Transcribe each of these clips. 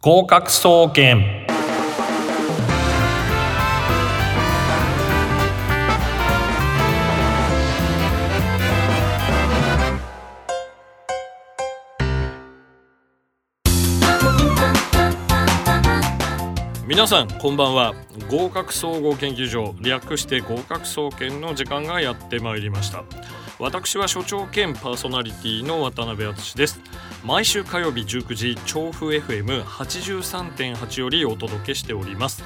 合格総研。皆さんこんばんは。合格総合研究所略して合格総研の時間がやってまいりました。私は所長兼パーソナリティの渡辺敦です。毎週火曜日19時調布 FM83.8 よりお届けしております。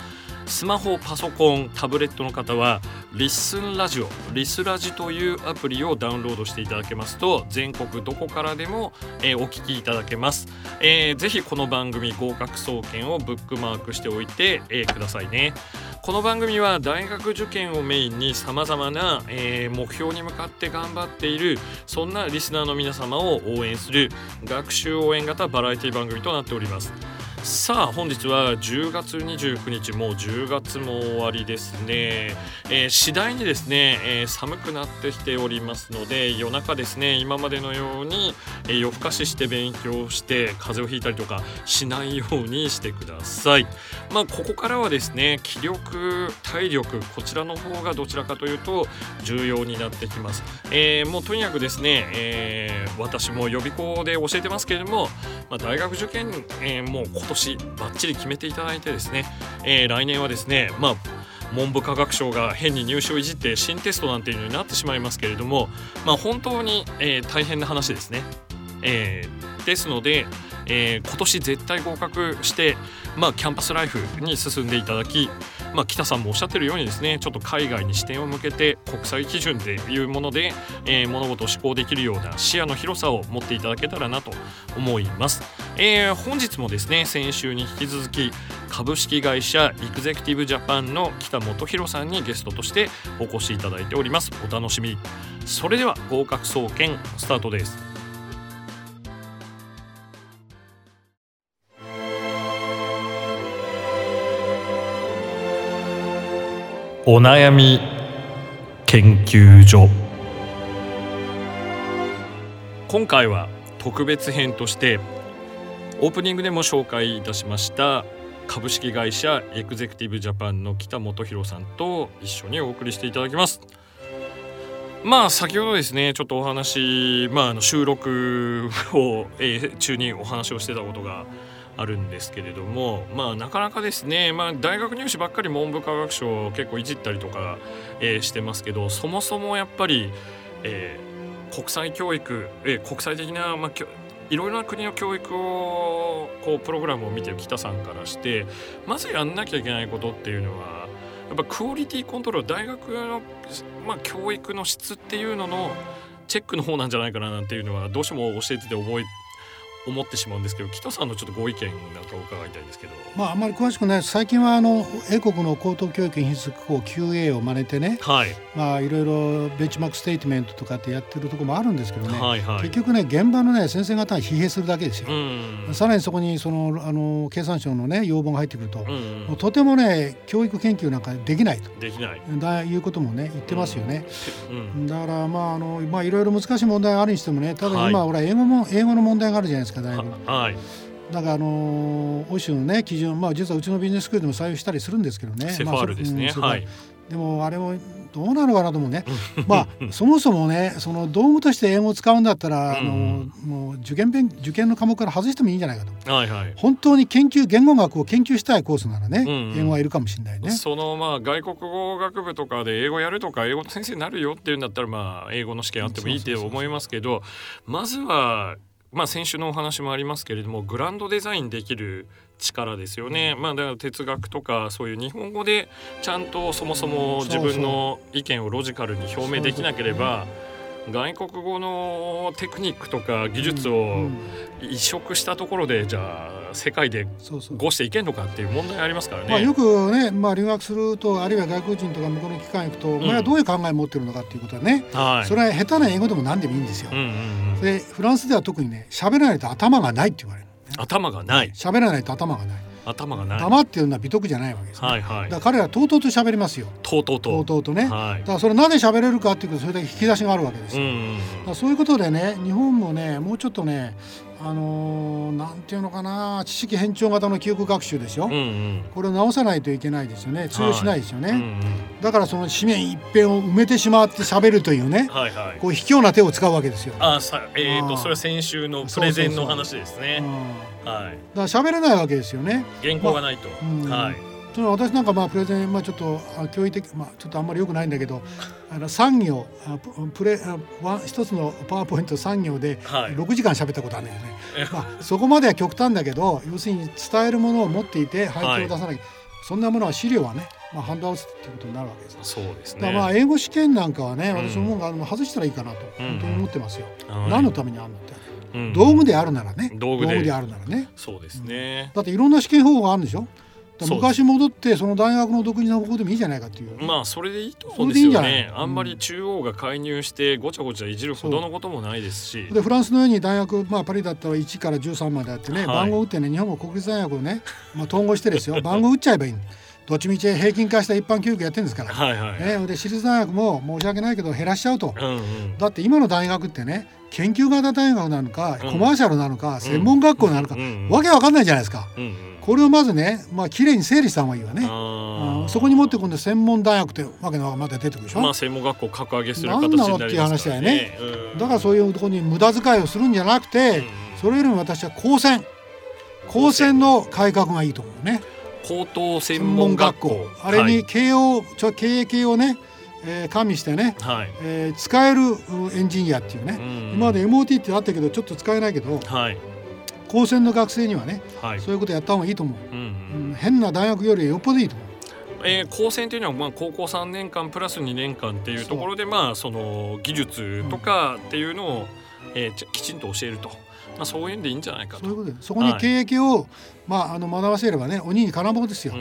スマホパソコンタブレットの方はリッスンラジオリスラジというアプリをダウンロードしていただけますと全国どこからでも、えー、お聞きいただけます、えー、ぜひこの番組合格総研をブックマークしておいて、えー、くださいね。この番組は大学受験をメインにさまざまな、えー、目標に向かって頑張っているそんなリスナーの皆様を応援する学習応援型バラエティ番組となっております。さあ本日は10月29日もう10月も終わりですね、えー、次第にですね、えー、寒くなってきておりますので夜中ですね今までのように、えー、夜更かしして勉強して風邪をひいたりとかしないようにしてください。まあここからはですね気力体力こちらの方がどちらかというと重要になってきます、え、もうとにかくですね、え、私も予備校で教えてますけれども、まあ、大学受験、え、もう今年バッチリ決めていただいてですね、えー、来年はですねまあ文部科学省が変に入試をいじって新テストなんていうのになってしまいますけれども、まあ、本当に、えー、大変な話ですね。えー、ですので、えー、今年絶対合格して、まあ、キャンパスライフに進んでいただき、まあ、北さんもおっしゃってるようにですねちょっと海外に視点を向けて国際基準でいうもので、えー、物事を思考できるような視野の広さを持っていただけたらなと思います、えー、本日もですね先週に引き続き株式会社エグゼクティブジャパンの北本博さんにゲストとしてお越しいただいております。お楽しみそれでは合格総研スタートです。お悩み研究所。今回は特別編としてオープニングでも紹介いたしました株式会社エグゼクティブジャパンの北本博さんと一緒にお送りしていただきます。まあ先ほどですねちょっとお話まああの収録を、えー、中にお話をしてたことがあるんですけれどもまあなかなかですね、まあ、大学入試ばっかり文部科学省結構いじったりとか、えー、してますけどそもそもやっぱり、えー、国際教育、えー、国際的な、まあ、いろいろな国の教育をこうプログラムを見てる北さんからしてまずやんなきゃいけないことっていうのはやっぱクオリティコントロール大学の、まあ、教育の質っていうののチェックの方なんじゃないかななんていうのはどうしても教えてて覚え思ってしまうんですけど北さんのちょっとご意見なんか伺いたいんですけど。まああんまり詳しくない最近はあの英国の高等教育品質機構 QA を真似てね、はい、まあいろいろベンチマークステートメントとかってやってるところもあるんですけどね、はいはい、結局ね現場のね先生方が疲弊するだけですよ、さらにそこにそのあの経産省のね要望が入ってくると、もうとてもね教育研究なんかできないと。できない。だいうこともね言ってますよね、だからまああのまあいろいろ難しい問題があるにしてもねただ今、はい、俺英語も英語の問題があるじゃないですかだいぶ。はいだからあの欧州のね基準まあ実はうちのビジネススクールでも採用したりするんですけどね。セファールですね。まあ、はい。でもあれもどうなのかなと思うね。まあ そもそもねその道具として英語を使うんだったら、あのもう受験勉受験の科目から外してもいいんじゃないかと。はいはい。本当に研究言語学を研究したいコースならね、うんうん、英語はいるかもしれないね。そのまあ外国語学部とかで英語やるとか英語の先生になるよっていうんだったらまあ英語の試験あってもいいって思いますけど、まずはまあ、先週のお話もありますけれどもグランドデザインできる力ですよね、まあ、だから哲学とかそういう日本語でちゃんとそもそも自分の意見をロジカルに表明できなければ外国語のテクニックとか技術を移植したところでじゃあ世界でごしていけんのかっていう問題ありますからね。まあ、よくね、まあ、留学するとあるいは外国人とか向こうの機関行くと、お前はどういう考えを持ってるのかっていうことはね、はい、それは下手な英語でも何でもいいんですよ。うんうんうん、でフランスでは特にね喋らないと頭がないって言われる、ね、頭がない。喋らないと頭がない。頭がない。黙っていうのは美徳じゃないわけです、ね、はいはい、だから彼らとうとうと喋りますよ。とうとうと。とうとうとね、はい、だからそれなぜ喋れるかっていうとそれだけ引き出しがあるわけですよ、うん。うん、だそういうことでね日本もねもうちょっとねあのー、なんていうのかな知識変調型の記憶学習でしょ、うんうん、これを直さないといけないですよね。通用しないですよね、はいうんうん、だからその紙面一辺を埋めてしまって喋るというね、はいはい、こう卑怯な手を使うわけですよ。あさえっ、ー、とそれは先週のプレゼンの話ですね。はい、だから喋れないわけですよね。原稿がないと、まあ、はいその私なんかまあプレゼン、まあ、ちょっと教育的、まあ、ちょっとあんまりよくないんだけどあの産業プレワン一つのパワーポイント産業で6時間喋ったことあるんだよね、はい、まあ、そこまでは極端だけど要するに伝えるものを持っていて背景を出さない、はい、そんなものは資料はねまあ、ハンドアウトっていうことになるわけです。そうですね。まあ英語試験なんかはね、私思うが、うん、外したらいいかなと本当に思ってますよ。うん、何のためにあるのって、うん、道具であるならね。道具であるならね。そうですね。だっていろんな試験方法があるんでしょ。昔戻ってその大学の独自の方法でもいいじゃないかっていう。まあそれでいいと思うんですよね。あんまり中央が介入してごちゃごちゃいじるほどのこともないですし。でフランスのように大学、まあ、パリだったら1から13まであってね、はい、番号打ってね日本も国立大学をね、まあ、統合してですよ。番号打っちゃえばいい。どっちみち平均化した一般教育やってるんですから、はいはい。ね、で私立大学も申し訳ないけど減らしちゃうと、うんうん、だって今の大学ってね研究型大学なのか、コマーシャルなのか、専門学校なのか、わけわかんないじゃないですか。これをまずね、まあ綺麗に整理した方がいいわね。そこに持って今度専門大学ってわけのわまた出てくるでしょ。まあ専門学校格上げする形になり。っていう話だよね。だからそういうところに無駄遣いをするんじゃなくて、それよりも私は高専高専の改革がいいと思うね。高等専門学校あれに慶応、ちょ経営系をねえー、加味してね、はい、えー、使えるエンジニアっていうね、うん、今まで MOT ってあったけどちょっと使えないけど、はい、高専の学生にはね、はい、そういうことやった方がいいと思う、うんうん。うん、変な大学よりよっぽどいいと思う。えー、高専というのはまあ高校3年間プラス2年間っていうところでまあその技術とかっていうのを、えー、きちんと教えると。まあ、そういうんでいいんじゃないかと。そういうことそこに経営を、はい、まあ、あの学ばせればね鬼に金棒ですよ。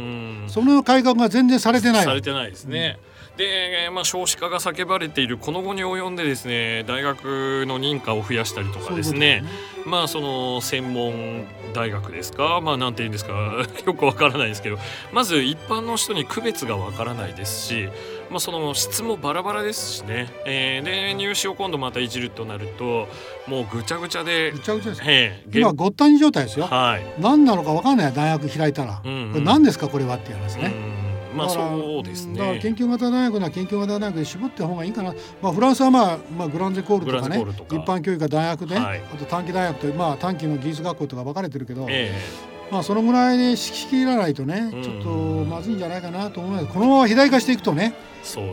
その改革が全然されてない。されてないですね。うん。で、まあ、少子化が叫ばれているこの後に及んでですね大学の認可を増やしたりとかですね、ね、まあその専門大学ですか？まあなんて言うんですか？よくわからないですけど。まず一般の人に区別がわからないですし、まあ、その質もバラバラですしね、えー、で入試を今度またいじるとなるともうぐちゃぐちゃでぐちゃぐちゃです、えー、今ごったに状態ですよ、はい、何なのかわかんない。大学開いたら、うんうん、これ何ですかこれはっていう話ね。うんまあそうですね。だから研究型大学な研究型大学で絞った方がいいかな。まあフランスはまあまあグランゼコールとかね、一般教育が大学で、はい、あと短期大学とまあ短期の技術学校とか分かれてるけど。えーまあそのぐらいで仕切らないとね、ちょっとまずいんじゃないかなと思います。このまま肥大化していくとね、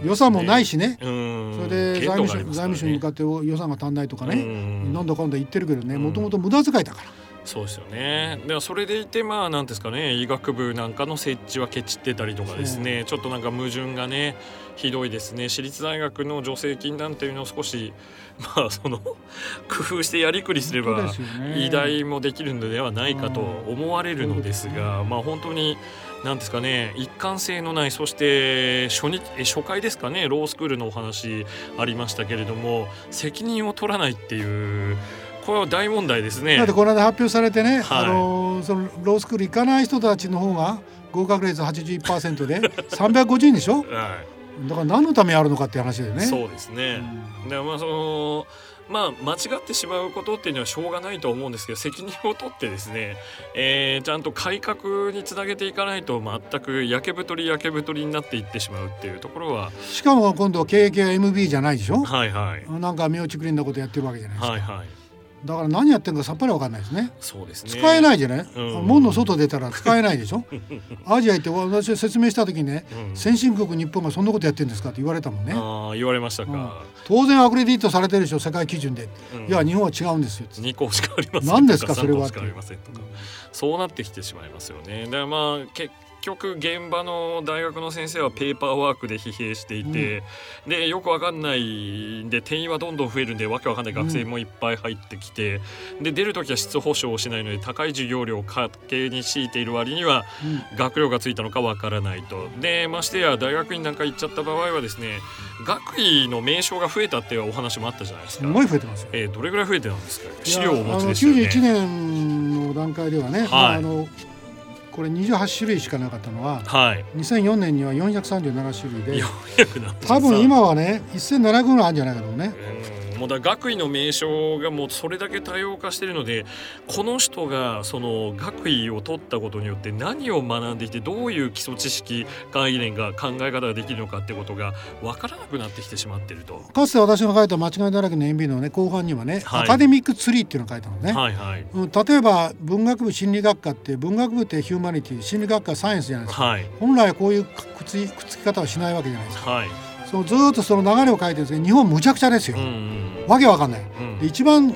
ね。予算もないしね、それで財務省、ね、財務省に向かって予算が足んないとかね、なん。だかんだ言ってるけどね、もともと無駄遣いだから。そうですよね。ではそれでいてまあ何ですかね医学部なんかの設置はケチってたりとかですねちょっとなんか矛盾がねひどいですね。私立大学の助成金なんていうのを少し まあその 工夫してやりくりすれば医大もできるのではないかと思われるのですがまあ本当に何ですかね一貫性のないそして初日初回ですかねロースクールのお話ありましたけれども責任を取らないっていうこれは大問題ですね。だってこの間発表されてね、はい、あのそのロースクール行かない人たちの方が合格率81%で 350人でしょ、はい、だから何のためにあるのかっていう話だよね。そうですね、うん、でまあそのまあ間違ってしまうことっていうのはしょうがないと思うんですけど責任を取ってですね、えー、ちゃんと改革につなげていかないと全く焼け太り焼け太りになっていってしまうっていうところは。しかも今度経営系は MB じゃないでしょ？はいはい。なんか妙ちくりんなことやってるわけじゃないですか。はいはいだから何やってるかさっぱりわかんないですね。そうですね。使えないじゃない？うん、門の外出たら使えないでしょ？アジア行って私説明した時にね、うん、先進国日本がそんなことやってるんですかって言われたもんね。ああ言われましたか、うん、当然アクレディットされてるでしょ世界基準で。いや日本は違うんですよ。二個しかありません。何ですかそれは。そうなってきてしまいますよね。だからまあ結局現場の大学の先生はペーパーワークで疲弊していて、うん、でよくわかんないんで定員はどんどん増えるんでわけわかんない学生もいっぱい入ってきて、うん、で出る時は質保証をしないので高い授業料を家計に強いている割には、学料がついたのかわからないとでましてや大学院なんか行っちゃった場合はですね学位の名称が増えたっていうお話もあったじゃないですか。すごい増えてますよ。えー、どれぐらい増えてたんですか？資料をお持ちでしたよね。91年の段階ではね、はい、まあ、あのこれ28種類しかなかったのは、はい、2004年には437種類で多分今はね1700ぐらいあるんじゃないかとね。もうだ学位の名称がもうそれだけ多様化してるのでこの人がその学位を取ったことによって何を学んでいてどういう基礎知識概念が考え方ができるのかってことが分からなくなってきてしまってると。かつて私が書いた間違いだらけの演美のね後半にはね、はい、アカデミックツリーっていうのを書いたのね、はい。はい、例えば文学部心理学科って文学部ってヒューマニティ心理学科サイエンスじゃないですか、はい、本来こういうくっつき方はしないわけじゃないですか、はい、そのずっとその流れを書いてるんですけど日本むちゃくちゃですよ、うんうん、わけわかんない、うん、で一番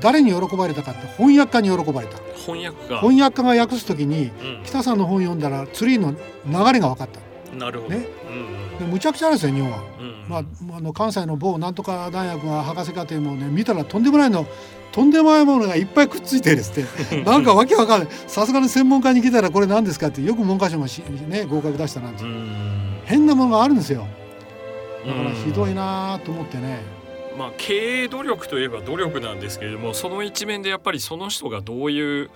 誰に喜ばれたかって翻訳家に喜ばれた。翻訳家。翻訳家が訳すときに、うん、北さんの本読んだらツリーの流れが分かった。なるほど、ね。うんうん、むちゃくちゃですよ日本は、うんうん、まあ、あの関西の某なんとか大学が博士課程もね見たらとんでもないのとんでもないものがいっぱいくっついてですね なんかわけわかんない。さすがに専門家に来たらこれ何ですかってよく文科省もし、ね、合格出したなんて。変なものがあるんですよだからひどいなと思ってね。まあ、経営努力といえば努力なんですけれどもその一面でやっぱりその人がどういう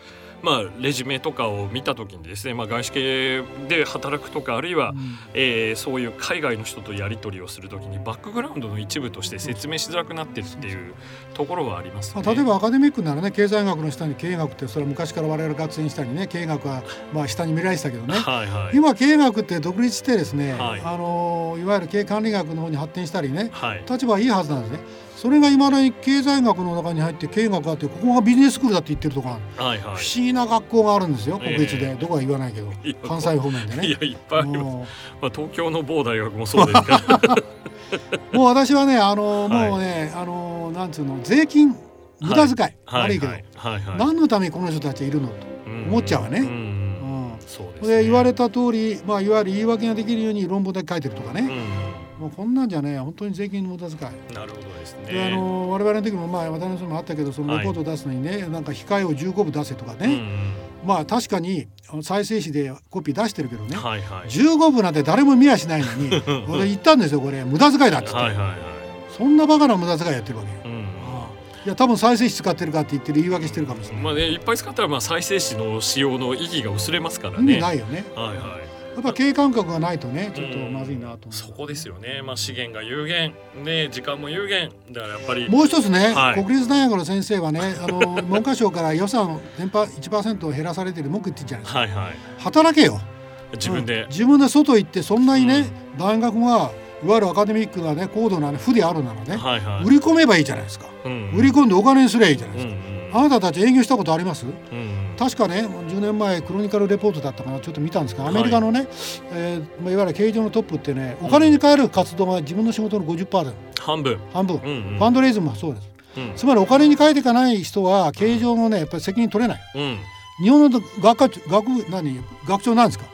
まあ、レジュメとかを見た時にですね、まあ、外資系で働くとかあるいは、うん、えー、そういう海外の人とやり取りをする時にバックグラウンドの一部として説明しづらくなってるっていうところはあります、ね、まあ、例えばアカデミックならね経済学の下に経営学ってそれは昔から我々学生にしたりね経営学はまあ下に見られてたけどね、はいはい、今経営学って独立してですね、はい、あのいわゆる経営管理学の方に発展したりね、はい、立場はいいはずなんですね。それがいまだに経済学の中に入って経営学があってここがビジネススクールだって言ってるとか、はいはい、不思議な学校があるんですよ国立で、えー、どこは言わないけど関西方面でね。いやいっぱいあります、まあ、東京の某大学もそうですから もう私はねあの、はい、もうねあのなんつうの税金無駄遣い、はい、悪いけど、はいはい。はい、何のためにこの人たちいるのと思っちゃうわね。うんうん。そうです、ね、で言われた通り、まあ、いわゆる言い訳ができるように論文だけ書いてるとかね、うん。もうこんなんじゃね本当に税金の無駄遣い。なるほどですね。であの我々の時もまあ渡辺さんもあったけどそのレポートを出すのにね、はい、なんか控えを15部出せとかね、うんうん、まあ確かに再生紙でコピー出してるけどね、はいはい、15部なんて誰も見やしないのに 俺言ったんですよこれ。無駄遣いだっつって、はいはいはい、そんなバカな無駄遣いやってるわけ、うんいや多分再生紙使ってるかって言ってる言い訳してるかもしれない。まあねいっぱい使ったらまあ再生紙の使用の意義が薄れますからね。意味ないよね。はいはい。やっぱ経営感覚がないとねちょっとまずいなと、う。ん、そこですよね、まあ、資源が有限、ね、時間も有限。だからやっぱりもう一つね、はい、国立大学の先生はねあの 文科省から予算全般1%を減らされてる文句言ってんじゃないですか、はいはい、働けよ。自分で、うん、自分で外行ってそんなにね、うん、大学がいわゆるアカデミックなね高度な、ね、負であるならね、はいはい、売り込めばいいじゃないですか、うん、売り込んでお金にすりゃいいじゃないですか、うんうん。あなたたち営業したことあります、うん、確かね10年前クロニカルレポートだったかなちょっと見たんですがアメリカのね、はいえー、いわゆる経営上のトップってねお金に換える活動が自分の仕事の50%だ半分。半分、うんうん、ファンドレイズもそうです、うん、つまりお金に換えていかない人は経営上のねやっぱり責任取れない、うん、日本の学科学何？学長なんですか、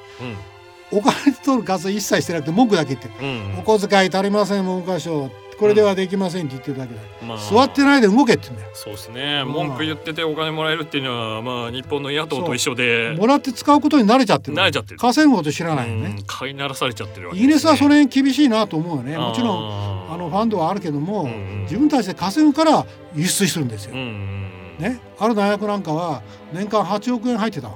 うん、お金取る活動一切してなくて文句だけ言って、うんうん、お小遣い足りません文科省これではできませんって言ってるだけだ、まあ、座ってないで動けって言うんだよ。そうですね。文句言っててお金もらえるっていうのはまあ日本の野党と一緒で。もらって使うことに慣れちゃってる慣れちゃってる。稼ぐこと知らないよね。飼いならされちゃってるわけ、ね、イギリスはそれに厳しいなと思うよね。もちろんあのファンドはあるけども、自分たちで稼ぐから輸出するんですよ、ね。ある大学なんかは年間8億円入ってた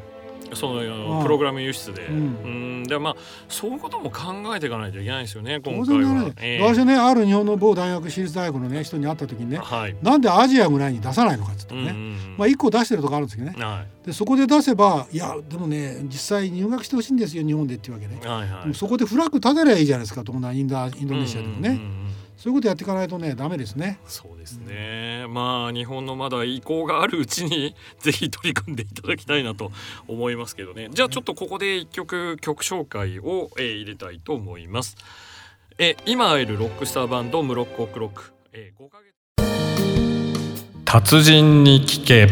そのプログラム輸出で、うん、でまあそういうことも考えていかないといけないですよね今回は。えー、私ねある日本の某大学私立大学のね人に会った時にね、はい、なんでアジアぐらいに出さないのかっつってね、うんうん、まあ一個出してるとこあるんですけどね、はい、でそこで出せばいやでもね実際入学してほしいんですよ日本でっていうわけね、はいはい、そこでフラッグ立てりゃいいじゃないですか東南インドインドネシアでもね。うんうんうんそういうことやっていかないとねダメですね。そうですね。うん、まあ日本のまだ意向があるうちにぜひ取り組んでいただきたいなと思いますけどね。じゃあちょっとここで一曲曲紹介を、えー、入れたいと思います。え今会えるロックスターバンドムロッコクロック、えー、5ヶ月達人に聞け。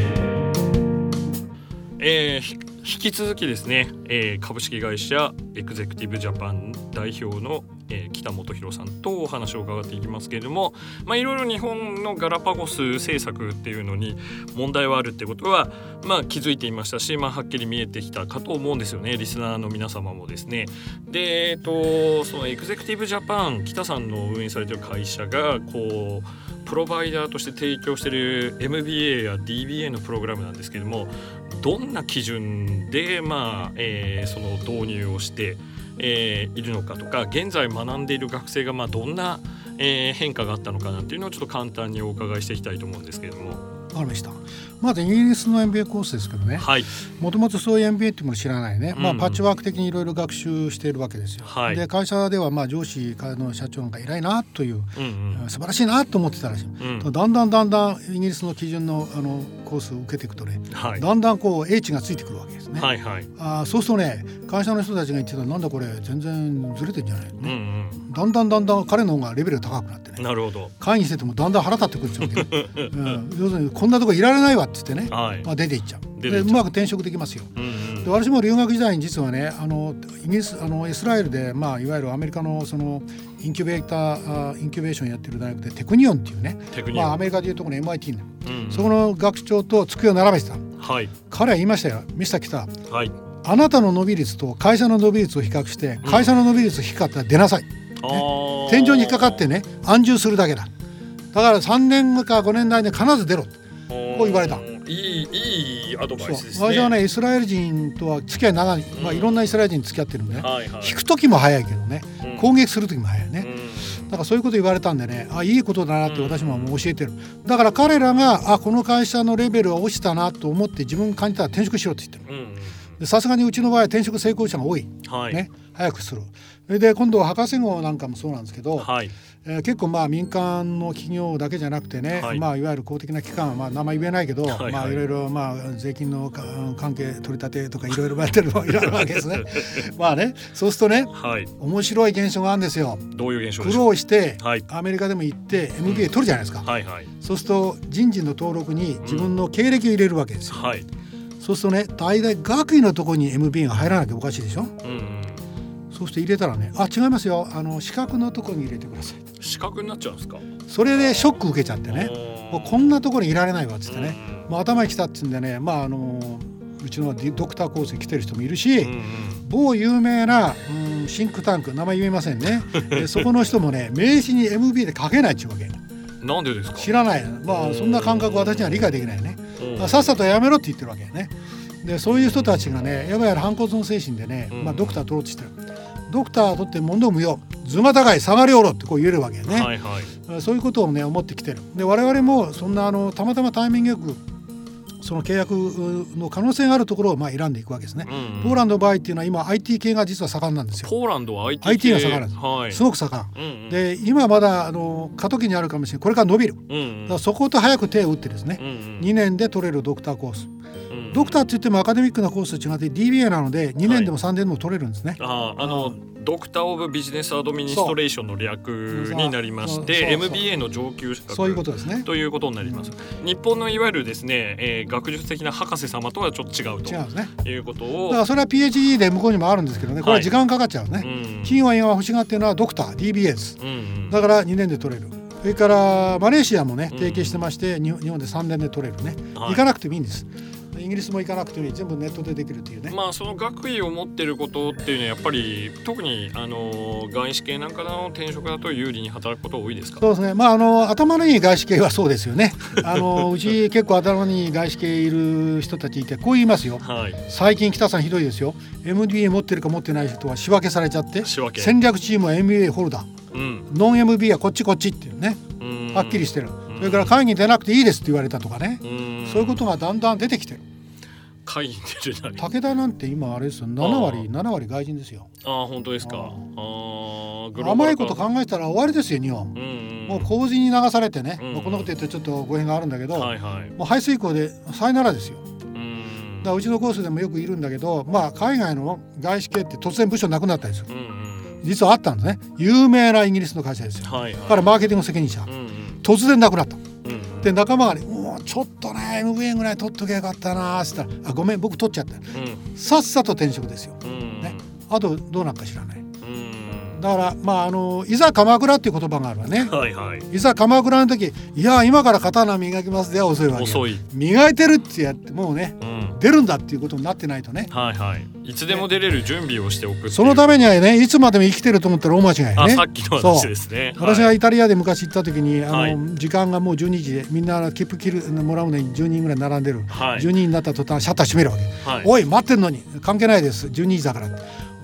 えー引き続きですね、えー、株式会社エグゼクティブジャパン代表の、えー、北本博さんとお話を伺っていきますけれども、まあ、いろいろ日本のガラパゴス政策っていうのに問題はあるってことは、まあ、気づいていましたし、まあ、はっきり見えてきたかと思うんですよねリスナーの皆様もですね。で、えっと、そのエグゼクティブジャパン北さんの運営されてる会社がこうプロバイダーとして提供している MBA や DBA のプログラムなんですけどもどんな基準で、まあえー、その導入をして、えー、いるのかとか現在学んでいる学生がまあどんな、えー、変化があったのかなっていうのをちょっと簡単にお伺いしていきたいと思うんですけれども。わかりました。まずイギリスの MBA コースですけどね、もともとそういう MBA っていうもの知らないね、まあ、パッチワーク的にいろいろ学習しているわけですよ。はい、で会社ではまあ上司からの社長が偉いなという、うんうん、素晴らしいなと思ってたらしい、うん、だんだんだんだんイギリスの基準のあのコースを受けていくとね、はい、だんだんこう英知がついてくるわけですね。はいはい、あそうするとね会社の人たちが言ってたなんだこれ全然ずれてんじゃないのね、うんうん、だんだんだんだん彼の方がレベルが高くなってねなるほど会議しててもだんだん腹立ってくるんですよ、うん、要するにこんなとこいられないわっつってね、はい、まあ、出ていっちゃう。でうまく転職できますよ。うんうん、で私も留学時代に実はねあのイギリスあのイスラエルで、まあ、いわゆるアメリカのそのインキュベーターインキュベーションやってる大学でテクニオンっていうね、まあ、アメリカでいうところの MIT の、うんうん、そこの学長と机を並べてた、はい、彼は言いましたよ。ミスター北、はい、あなたの伸び率と会社の伸び率を比較して会社の伸び率低かったら出なさい、ね、天井に引っかかってね安住するだけだ。だから3年か5年内で必ず出ろこう言われた。いいいいアドバイスですね。私はねイスラエル人とは付き合い長い、まあいろんなイスラエル人に付き合ってるんでね、はいはい、引く時も早いけどね、うん、攻撃する時も早いね。だからそういうこと言われたんでねあいいことだなって私ももう教えてる。だから彼らがあこの会社のレベルは落ちたなと思って自分感じたら転職しろって言ってるさすがにうちの場合は転職成功者が多い、はい、ね。早くする。で今度は博士号なんかもそうなんですけど、はいえー、結構まあ民間の企業だけじゃなくてね、はいまあ、いわゆる公的な機関はまあ名前言えないけど、はいはいまあ、いろいろまあ税金の関係取り立てとかいろいろやってるのいろいろわけですね。まあねそうするとね、はい、面白い現象があるんですよ。どういう現象苦労して、はい、アメリカでも行って MBA 取るじゃないですか。うんはいはい、そうすると人事の登録に自分の経歴を入れるわけですよ。うんはい、そうするとね大体学位のところに MBA が入らなきゃおかしいでしょ。うんそうして入れたらねあ違いますよ。あの資格のとこに入れてください。資格になっちゃうんですか？それでショック受けちゃってねもうこんなところにいられないわっつってねもう頭にきたっつうんでねまああのうちのドクターコースに来てる人もいるし、某有名な、うん、シンクタンク名前言えませんね。そこの人もね名刺に MB で書けないっちゅうわけなんでですか？知らない。まあそんな感覚私には理解できないね。さっさとやめろって言ってるわけね。でそういう人たちがねやばや反骨の精神でね、まあ、ドクター取ろうとしてるドクター取って問答無用図が高い下がりおろってこう言えるわけね、はいはい、そういうことをね思ってきてる。で我々もそんなあのたまたまタイミングよくその契約の可能性があるところをまあ選んでいくわけですね、うんうん、ポーランドの場合っていうのは今 IT 系が実は盛んなんですよ。ポーランドは IT, IT が盛んなんです、はい、すごく盛ん、うんうん、で今まだあの過渡期にあるかもしれない。これから伸びる、うんうん、だからそこと早く手を打ってですね、うんうん、2年で取れるドクターコースドクターって言ってもアカデミックなコースと違って DBA なので2年でも3年でも取れるんですね。はい、ああのドクター・オブ・ビジネス・アドミニストレーションの略になりまして MBA の上級資格。そういうことですね。ということになります。日本のいわゆるですね、えー、学術的な博士様とはちょっと違うと。違うね、いうことを。だからそれは PhD で向こうにもあるんですけどね。これは時間かかっちゃうね。はい、企業が今欲しがってるのはドクター DBA です、うんうん、だから2年で取れる。それからマレーシアもね提携してまして、うん、日本で3年で取れるね、はい、行かなくてもいいんです。イギリスも行かなくていい。全部ネットでできるっていうね。まあその学位を持ってることっていうのはやっぱり特にあの外資系なんかの転職だと有利に働くこと多いですか？そうですね。まああの頭のいい外資系はそうですよね。あのうち結構頭のいい外資系いる人たちいてこう言いますよ、はい、最近北さんひどいですよ。MBA 持ってるか持ってない人は仕分けされちゃって戦略チームは MBA ホルダー、うん、ノン MBA はこっちこっちっていうね。はっきりしてる。それから会議出なくていいですって言われたとかね。そういうことがだんだん出てきてる会議出るなり。武田なんて今あれですよ。7割7割外人ですよ。ああ本当ですか。あ甘いこと考えたら終わりですよ日本、うんうん、もう洪水に流されてね、うんうん、こんなこと言ってちょっと語弊があるんだけど、はいはい、もう排水溝でさよならですよだからうちのコースでもよくいるんだけどまあ海外の外資系って突然部署なくなったりする、うんうん、実はあったんですね。有名なイギリスの会社ですよ、はいはい、からマーケティング責任者、うんうん、突然なくなった、うんうん、で仲間がねちょっとね MBA ぐらい取っとけばよかったなっつったら「あごめん僕取っちゃった」うん、さっさと転職ですよ、うん、ね、あとどうなんか知らない、うん、だからまああのいざ鎌倉っていう言葉があるわね、はいはい、いざ鎌倉の時いや今から刀磨きますでは遅いわけ遅い。磨いてるってやってもうね、出るんだっていうことになってないとね、はいはい、いつでも出れる準備をしておくそのためにはねいつまでも生きてると思ったら大間違いね。さっきの話ですね。私がイタリアで昔行った時に、はい、あの時間がもう12時でみんな切符切るもらうのに10人ぐらい並んでる、はい、12人になった途端シャッター閉めるわけ、はい、おい待ってんのに。関係ないです。12時だから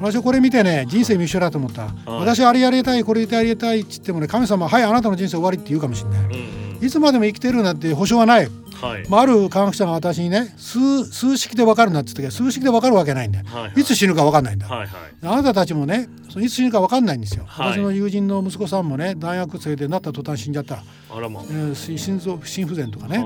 私はこれ見てね人生も一緒だと思った、私あれやりたいこれやりたいっつってもね神様はいあなたの人生終わりって言うかもしれない、うんうん、いつまでも生きてるなんて保証はない。はい。まあ、ある科学者が私にね数数式で分かるなって言ったけど数式で分かるわけないんだよ、はいはい、いつ死ぬか分かんないんだ、はいはい、あなたたちもねそのいつ死ぬか分かんないんですよ、はい、私の友人の息子さんもね大学生でなった途端死んじゃった。あら、ま。えー、心臓心不全とかね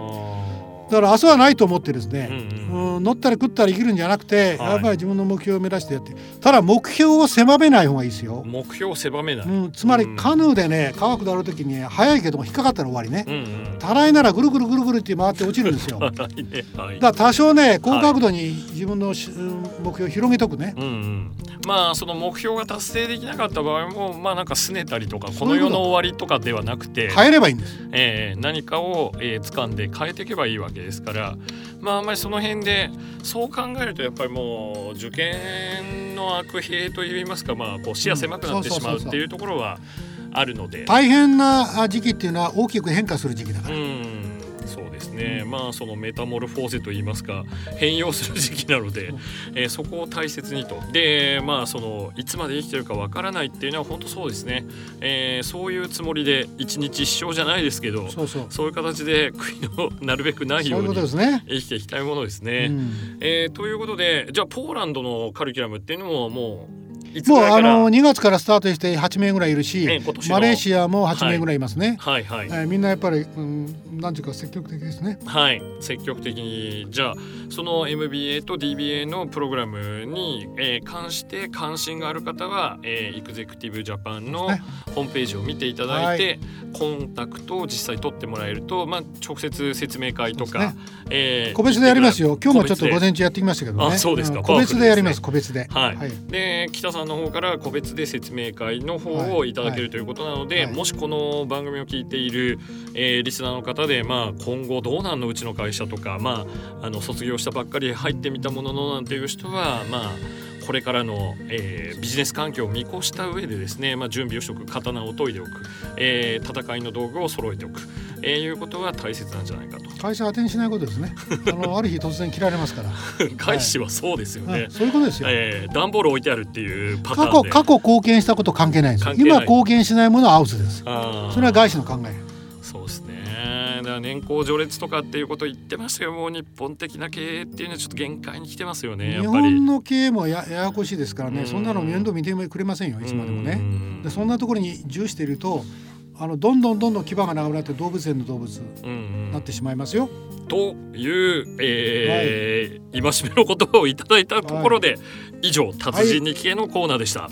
だから明日はないと思ってですね、うん、うん、乗ったり食ったり生きるんじゃなくて、はい、やっぱり自分の目標を目指してやってただ目標を狭めない方がいいですよ。目標を狭めない、うん、つまりカヌーでね川下る時に速いけども引っかかったら終わりね、うんうん、たらいならぐるぐるぐるぐるって回って落ちるんですよ、ね はい、だから多少ね高角度に自分の、目標を広げとくね、うんうん、まあその目標が達成できなかった場合もまあなんか拗ねたりとかこの世の終わりとかではなくて変えればいいんです、えー、何かを、えー、掴んで変えていけばいいわけですからまああんまりその辺でそう考えるとやっぱりもう受験の悪弊といいますかまあこう視野狭くなってしまうっていうところはあるので大変な時期っていうのは大きく変化する時期だから。うんね、まあそのメタモルフォーゼといいますか変容する時期なので、えー、そこを大切にと。でまあそのいつまで生きてるかわからないっていうのは本当そうですね、えー、そういうつもりで一日一生じゃないですけどそういう形で悔いのなるべくないように生きていきたいものですね。ううえー、ということでじゃあポーランドのカリキュラムっていうのももうもうあの2月からスタートして8名ぐらいいるし、マレーシアも8名ぐらいいますね。はいはい、はい、みんなやっぱり、うん、なんていうか積極的ですね。はい積極的に。じゃあその MBA と DBA のプログラムに、えー、関して関心がある方は、えー、エグゼクティブジャパンのホームページを見ていただいて、はい、コンタクトを実際取ってもらえると、まあ、直接説明会とか、ね。えー、個別でやりますよ。今日もちょっと午前中やってきましたけどね。あそうですか、個別でやります、個別で。はい、はい、で北さんの方から個別で説明会の方をいただけるということなので、もしこの番組を聞いている、えー、リスナーの方で、まあ、今後どうなんのうちの会社とか、まあ、あの卒業したばっかり入ってみたもののなんていう人はまあこれからの、えー、ビジネス環境を見越した上でですね、まあ、準備をしておく刀を研いでおく、えー、戦いの道具を揃えておく、えー、いうことは大切なんじゃないかと。会社当てにしないことですね。あの ある日突然切られますから。外資はそうですよね、はい、そういうことですよ、えー、段ボール置いてあるっていうパターン過去過去貢献したこと関係ないです。今貢献しないものはアウトです。それは外資の考え。そうですね。年功序列とかっていうことを言ってましたけども日本的な経営っていうのはちょっと限界に来てますよね日本の経営もやややこしいですからね。そんなの面倒見てくれませんよいつまでもね。でそんなところに重視しているとあのどんどんどんどん牙がなくなって動物園の動物になってしまいますよ。という、えーはい、戒めの言葉をいただいたところで、はい、以上達人に聞けのコーナーでした。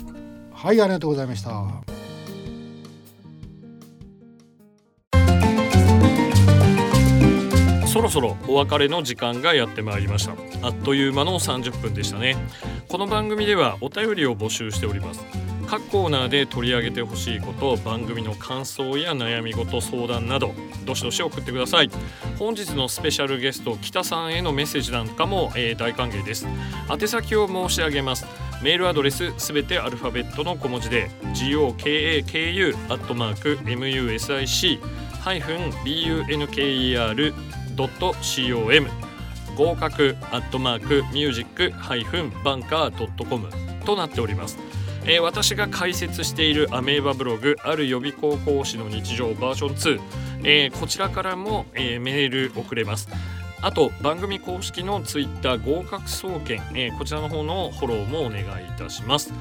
はい、ありがとうございました。そろそろお別れの時間がやってまいりました。あっという間の30分でしたね。この番組ではお便りを募集しております。各コーナーで取り上げてほしいこと番組の感想や悩み事相談などどしどし送ってください。本日のスペシャルゲスト北さんへのメッセージなんかも、えー、大歓迎です。宛先を申し上げます。メールアドレスすべてアルファベットの小文字で gokaku.mac-bunker .com 合格アットマークミュージックハイフンバンカー .com となっております。えー、私が解説しているアメーバブログある予備高校師の日常バージョン2、えー、こちらからも、えー、メール送れます。あと番組公式のツイッター合格総研、えー、こちらの方のフォローもお願いいたします。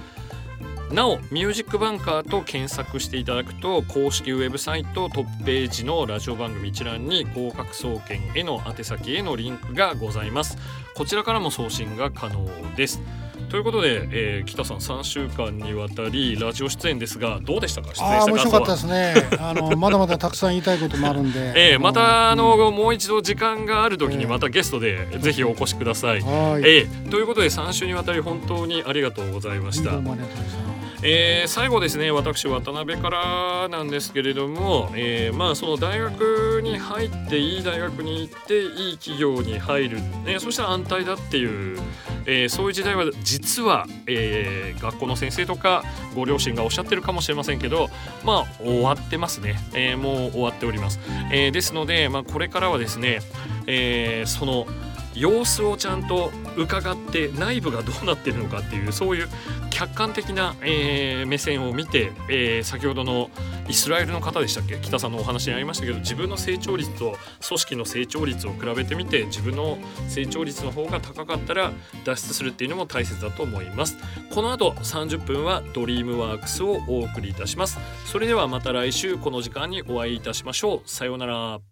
なおミュージックバンカーと検索していただくと公式ウェブサイトトップページのラジオ番組一覧に合格総研への宛先へのリンクがございます。こちらからも送信が可能です。ということで、えー、北さん3週間にわたりラジオ出演ですがどうでしたか？あ面白かったですね。あのまだまだたくさん言いたいこともあるんで、えー、またあの、うん、もう一度時間がある時にまたゲストでぜひお越しください、えー、えー、ということで3週にわたり本当にありがとうございました。どうもありがとうございましたえー、最後ですね私渡辺からなんですけれども、えー、まあその大学に入っていい大学に行っていい企業に入る、ね、そしたら安泰だっていう、えー、そういう時代は実は、えー、学校の先生とかご両親がおっしゃってるかもしれませんけどまあ終わってますね、えー、もう終わっております、えー、ですので、まあ、これからはですね、えー、その様子をちゃんと伺って内部がどうなってるのかっていうそういう客観的な、えー、目線を見て、えー、先ほどのイスラエルの方でしたっけ？北さんのお話にありましたけど自分の成長率と組織の成長率を比べてみて自分の成長率の方が高かったら脱出するっていうのも大切だと思います。この後30分はドリームワークスをお送りいたします。それではまた来週この時間にお会いいたしましょう。さようなら。